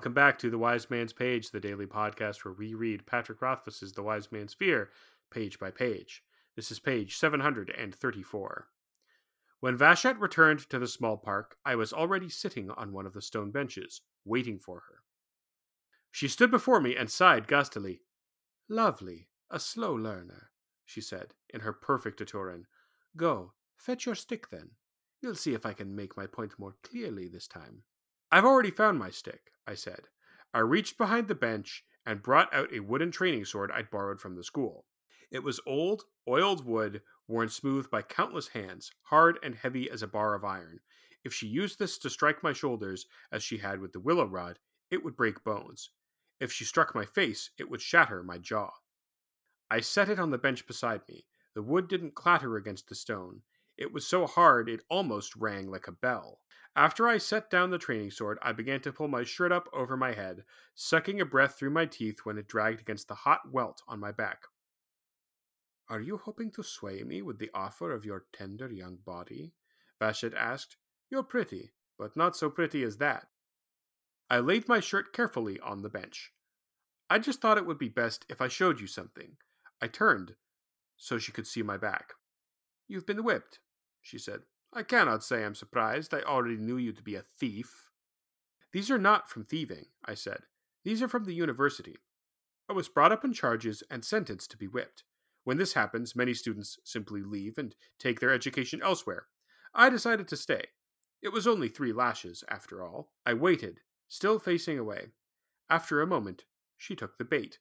Welcome back to The Wise Man's Page, the daily podcast where we read Patrick Rothfuss's The Wise Man's Fear page by page. This is page 734. When Vashet returned to the small park, I was already sitting on one of the stone benches, waiting for her. She stood before me and sighed gustily. Lovely, a slow learner, she said, in her perfect Aturan. Go, fetch your stick then. You'll see if I can make my point more clearly this time. I've already found my stick, I said. I reached behind the bench and brought out a wooden training sword I'd borrowed from the school. It was old, oiled wood, worn smooth by countless hands, hard and heavy as a bar of iron. If she used this to strike my shoulders, as she had with the willow rod, it would break bones. If she struck my face, it would shatter my jaw. I set it on the bench beside me. The wood didn't clatter against the stone. It was so hard it almost rang like a bell. After I set down the training sword, I began to pull my shirt up over my head, sucking a breath through my teeth when it dragged against the hot welt on my back. Are you hoping to sway me with the offer of your tender young body? Vashet asked. You're pretty, but not so pretty as that. I laid my shirt carefully on the bench. I just thought it would be best if I showed you something. I turned so she could see my back. You've been whipped, she said. I cannot say I'm surprised. I already knew you to be a thief. These are not from thieving, I said. These are from the university. I was brought up on charges and sentenced to be whipped. When this happens, many students simply leave and take their education elsewhere. I decided to stay. It was only three lashes, after all. I waited, still facing away. After a moment, she took the bait.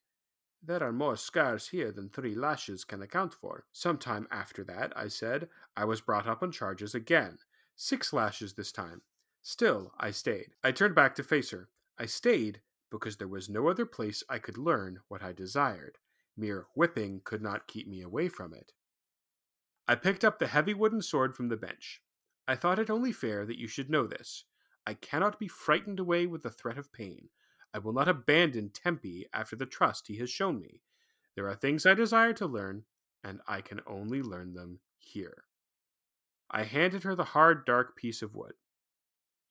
There are more scars here than three lashes can account for. Some time after that, I said, I was brought up on charges again. Six lashes this time. Still, I stayed. I turned back to face her. I stayed because there was no other place I could learn what I desired. Mere whipping could not keep me away from it. I picked up the heavy wooden sword from the bench. I thought it only fair that you should know this. I cannot be frightened away with the threat of pain. I will not abandon Tempi after the trust he has shown me. There are things I desire to learn, and I can only learn them here. I handed her the hard, dark piece of wood.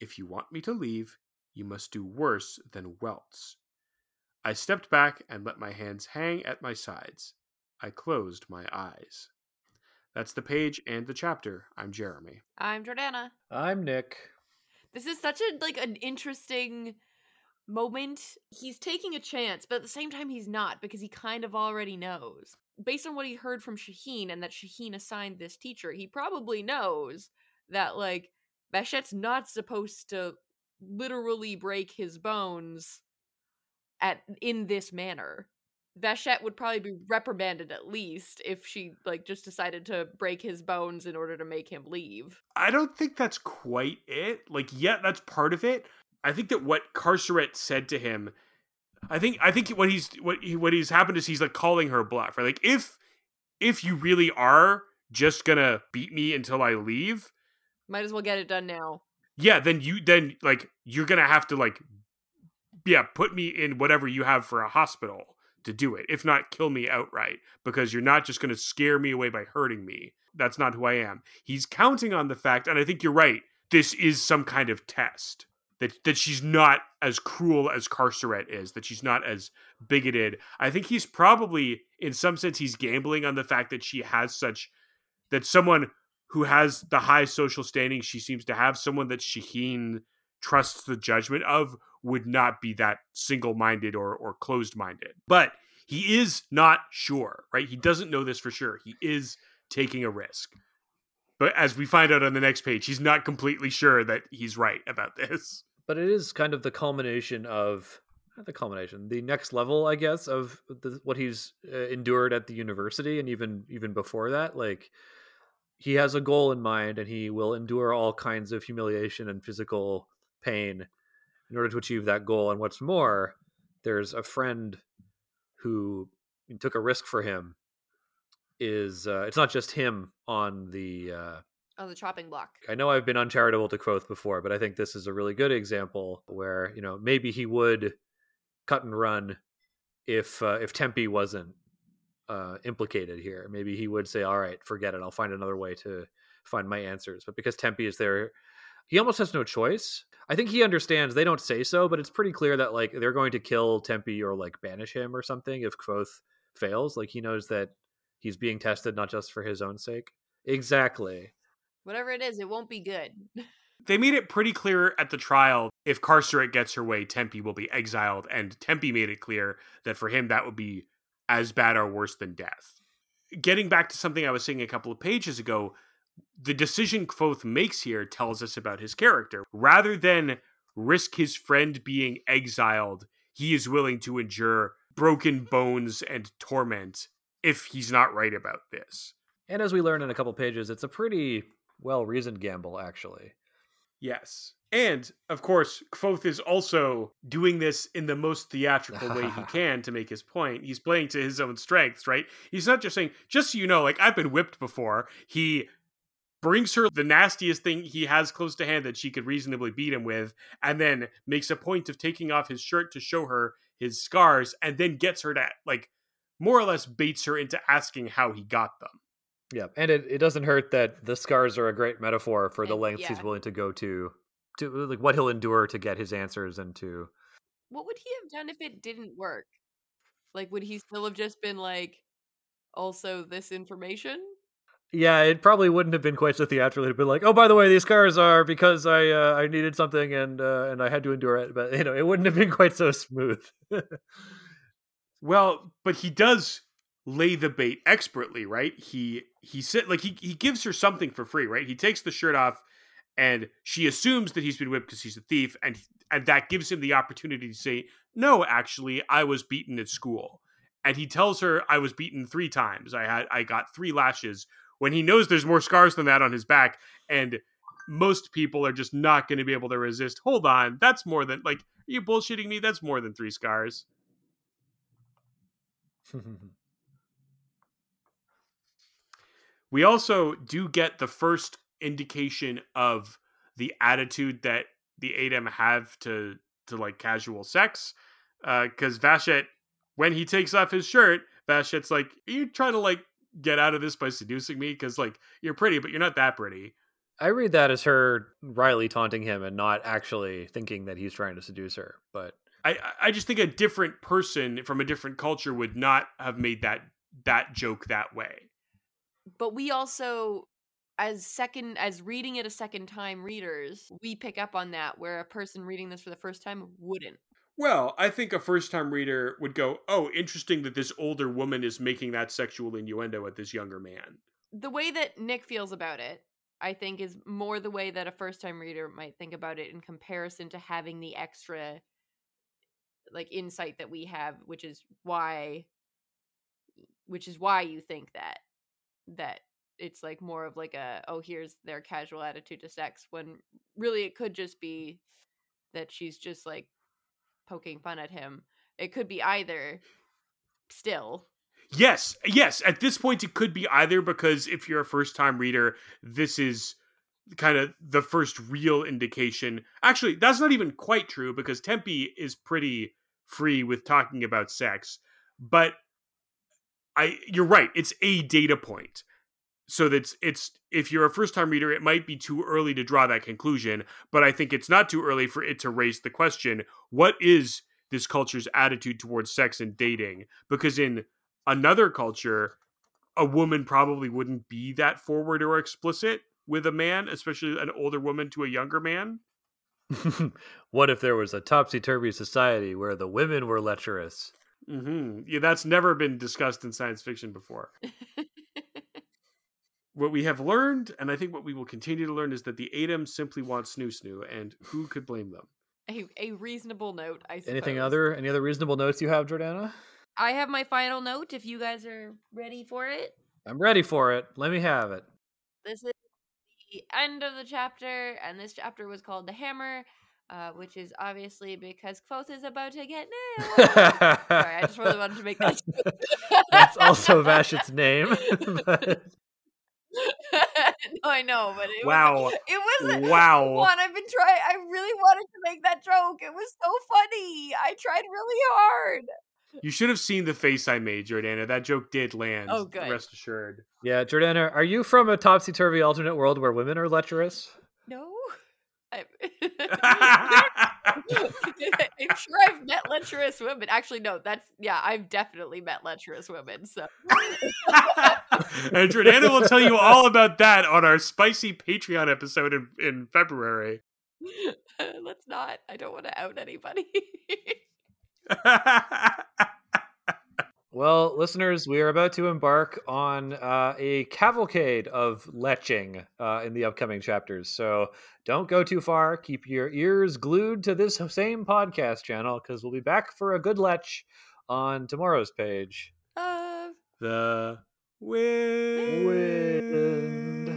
If you want me to leave, you must do worse than welts. I stepped back and let my hands hang at my sides. I closed my eyes. That's the page and the chapter. I'm Jeremy. I'm Jordana. I'm Nick. This is such a like an interesting moment. He's taking a chance, but at the same time he's not because he kind of already knows. Based on what he heard from Shehyn and that Shehyn assigned this teacher, he probably knows that like Vashet's not supposed to literally break his bones at in this manner. Vashet would probably be reprimanded at least if she like just decided to break his bones in order to make him leave. I don't think that's quite it. Like, yeah, that's part of it. I think that what Carceret said to him, I think I think what he's what he, what he's happened is he's like calling her bluff. Right? Like if if you really are just gonna beat me until I leave, might as well get it done now. Yeah, then you then like you're gonna have to like yeah put me in whatever you have for a hospital to do it. If not, kill me outright because you're not just gonna scare me away by hurting me. That's not who I am. He's counting on the fact, and I think you're right. This is some kind of test that that she's not as cruel as Carceret is, that she's not as bigoted. I think he's probably, in some sense, he's gambling on the fact that she has such that someone who has the high social standing she seems to have, someone that Shehyn trusts the judgment of, would not be that single minded or or closed minded. But he is not sure, right? He doesn't know this for sure. He is taking a risk. But as we find out on the next page, he's not completely sure that he's right about this but it is kind of the culmination of the culmination, the next level, I guess, of the, what he's uh, endured at the university, and even even before that, like he has a goal in mind, and he will endure all kinds of humiliation and physical pain in order to achieve that goal. And what's more, there's a friend who took a risk for him. Is uh, it's not just him on the uh, on the chopping block. I know I've been uncharitable to Kvothe before, but I think this is a really good example where you know maybe he would cut and run if uh, if Tempi wasn't uh, implicated here. Maybe he would say, "All right, forget it. I'll find another way to find my answers." But because Tempi is there, he almost has no choice. I think he understands. They don't say so, but it's pretty clear that like they're going to kill Tempi or like banish him or something if Kvothe fails. Like he knows that he's being tested not just for his own sake. Exactly. Whatever it is, it won't be good. They made it pretty clear at the trial if Carceret gets her way, Tempi will be exiled, and Tempi made it clear that for him that would be as bad or worse than death. Getting back to something I was saying a couple of pages ago, the decision Kvothe makes here tells us about his character. Rather than risk his friend being exiled, he is willing to endure broken bones and torment if he's not right about this. And as we learn in a couple pages, it's a pretty well reasoned gamble, actually. Yes. And of course, Kvothe is also doing this in the most theatrical way he can to make his point. He's playing to his own strengths, right? He's not just saying, just so you know, like I've been whipped before. He brings her the nastiest thing he has close to hand that she could reasonably beat him with, and then makes a point of taking off his shirt to show her his scars, and then gets her to like more or less baits her into asking how he got them. Yeah, and it, it doesn't hurt that the scars are a great metaphor for the And- lengths he's willing to go to, to like what he'll endure to get his answers and to. What would he have done if it didn't work? Like, would he still have just been like, also this information? Yeah, it probably wouldn't have been quite so theatrical. It'd been like, oh, by the way, these scars are because I uh, I needed something and uh, and I had to endure it. But you know, it wouldn't have been quite so smooth. Well, but he does lay the bait expertly, right? He he said like he he gives her something for free, right? He takes the shirt off and she assumes that he's been whipped because he's a thief and and that gives him the opportunity to say, "No, actually, I was beaten at school." And he tells her, "I was beaten 3 times. I had I got 3 lashes." When he knows there's more scars than that on his back and most people are just not going to be able to resist. Hold on, that's more than like are you bullshitting me? That's more than 3 scars. we also do get the first indication of the attitude that the Adem have to to like casual sex. Uh, because Vashet, when he takes off his shirt, Vashet's like, "Are you trying to like get out of this by seducing me? Because like you're pretty, but you're not that pretty." I read that as her Riley taunting him and not actually thinking that he's trying to seduce her. But I I just think a different person from a different culture would not have made that that joke that way. But we also, as second, as reading it a second time readers, we pick up on that where a person reading this for the first time wouldn't. Well, I think a first time reader would go, Oh, interesting that this older woman is making that sexual innuendo at this younger man. The way that Nick feels about it, I think, is more the way that a first time reader might think about it in comparison to having the extra like insight that we have, which is why which is why you think that that it's like more of like a oh here's their casual attitude to sex when really it could just be that she's just like poking fun at him. It could be either still. Yes, yes. At this point, it could be either because if you're a first time reader, this is kind of the first real indication. Actually, that's not even quite true because Tempi is pretty free with talking about sex, but I you're right, it's a data point. So that's it's if you're a first time reader, it might be too early to draw that conclusion, but I think it's not too early for it to raise the question, what is this culture's attitude towards sex and dating? Because in another culture, a woman probably wouldn't be that forward or explicit with a man, especially an older woman to a younger man. what if there was a topsy turvy society where the women were lecherous? Hmm Yeah, that's never been discussed in science fiction before. What we have learned, and I think what we will continue to learn, is that the Adem simply want snoo snoo, and who could blame them? a, a reasonable note, I suppose. Anything other? Any other reasonable notes you have, Jordana? I have my final note if you guys are ready for it. I'm ready for it. Let me have it. This is the end of the chapter, and this chapter was called The Hammer, uh, which is obviously because Kvothe is about to get nailed. Sorry, I just really wanted to make that. That's also Vashet's name. but- no, I know, but it Wow. was, it was Wow. one I've been trying. I really wanted to make that joke. It was so funny. I tried really hard. You should have seen the face I made, Jordana. That joke did land. Oh, good. Rest assured. yeah, Jordana, are you from a topsy turvy alternate world where women are lecherous? No, I'm, I'm sure I've met lecherous women. Actually, no, that's yeah, I've definitely met lecherous women. So, and Jordana will tell you all about that on our spicy Patreon episode in, in February. let's not. I don't want to out anybody. Well, listeners, we are about to embark on uh, a cavalcade of leching uh, in the upcoming chapters. So don't go too far. Keep your ears glued to this same podcast channel because we'll be back for a good lech on tomorrow's page. uh, the wind. Wind.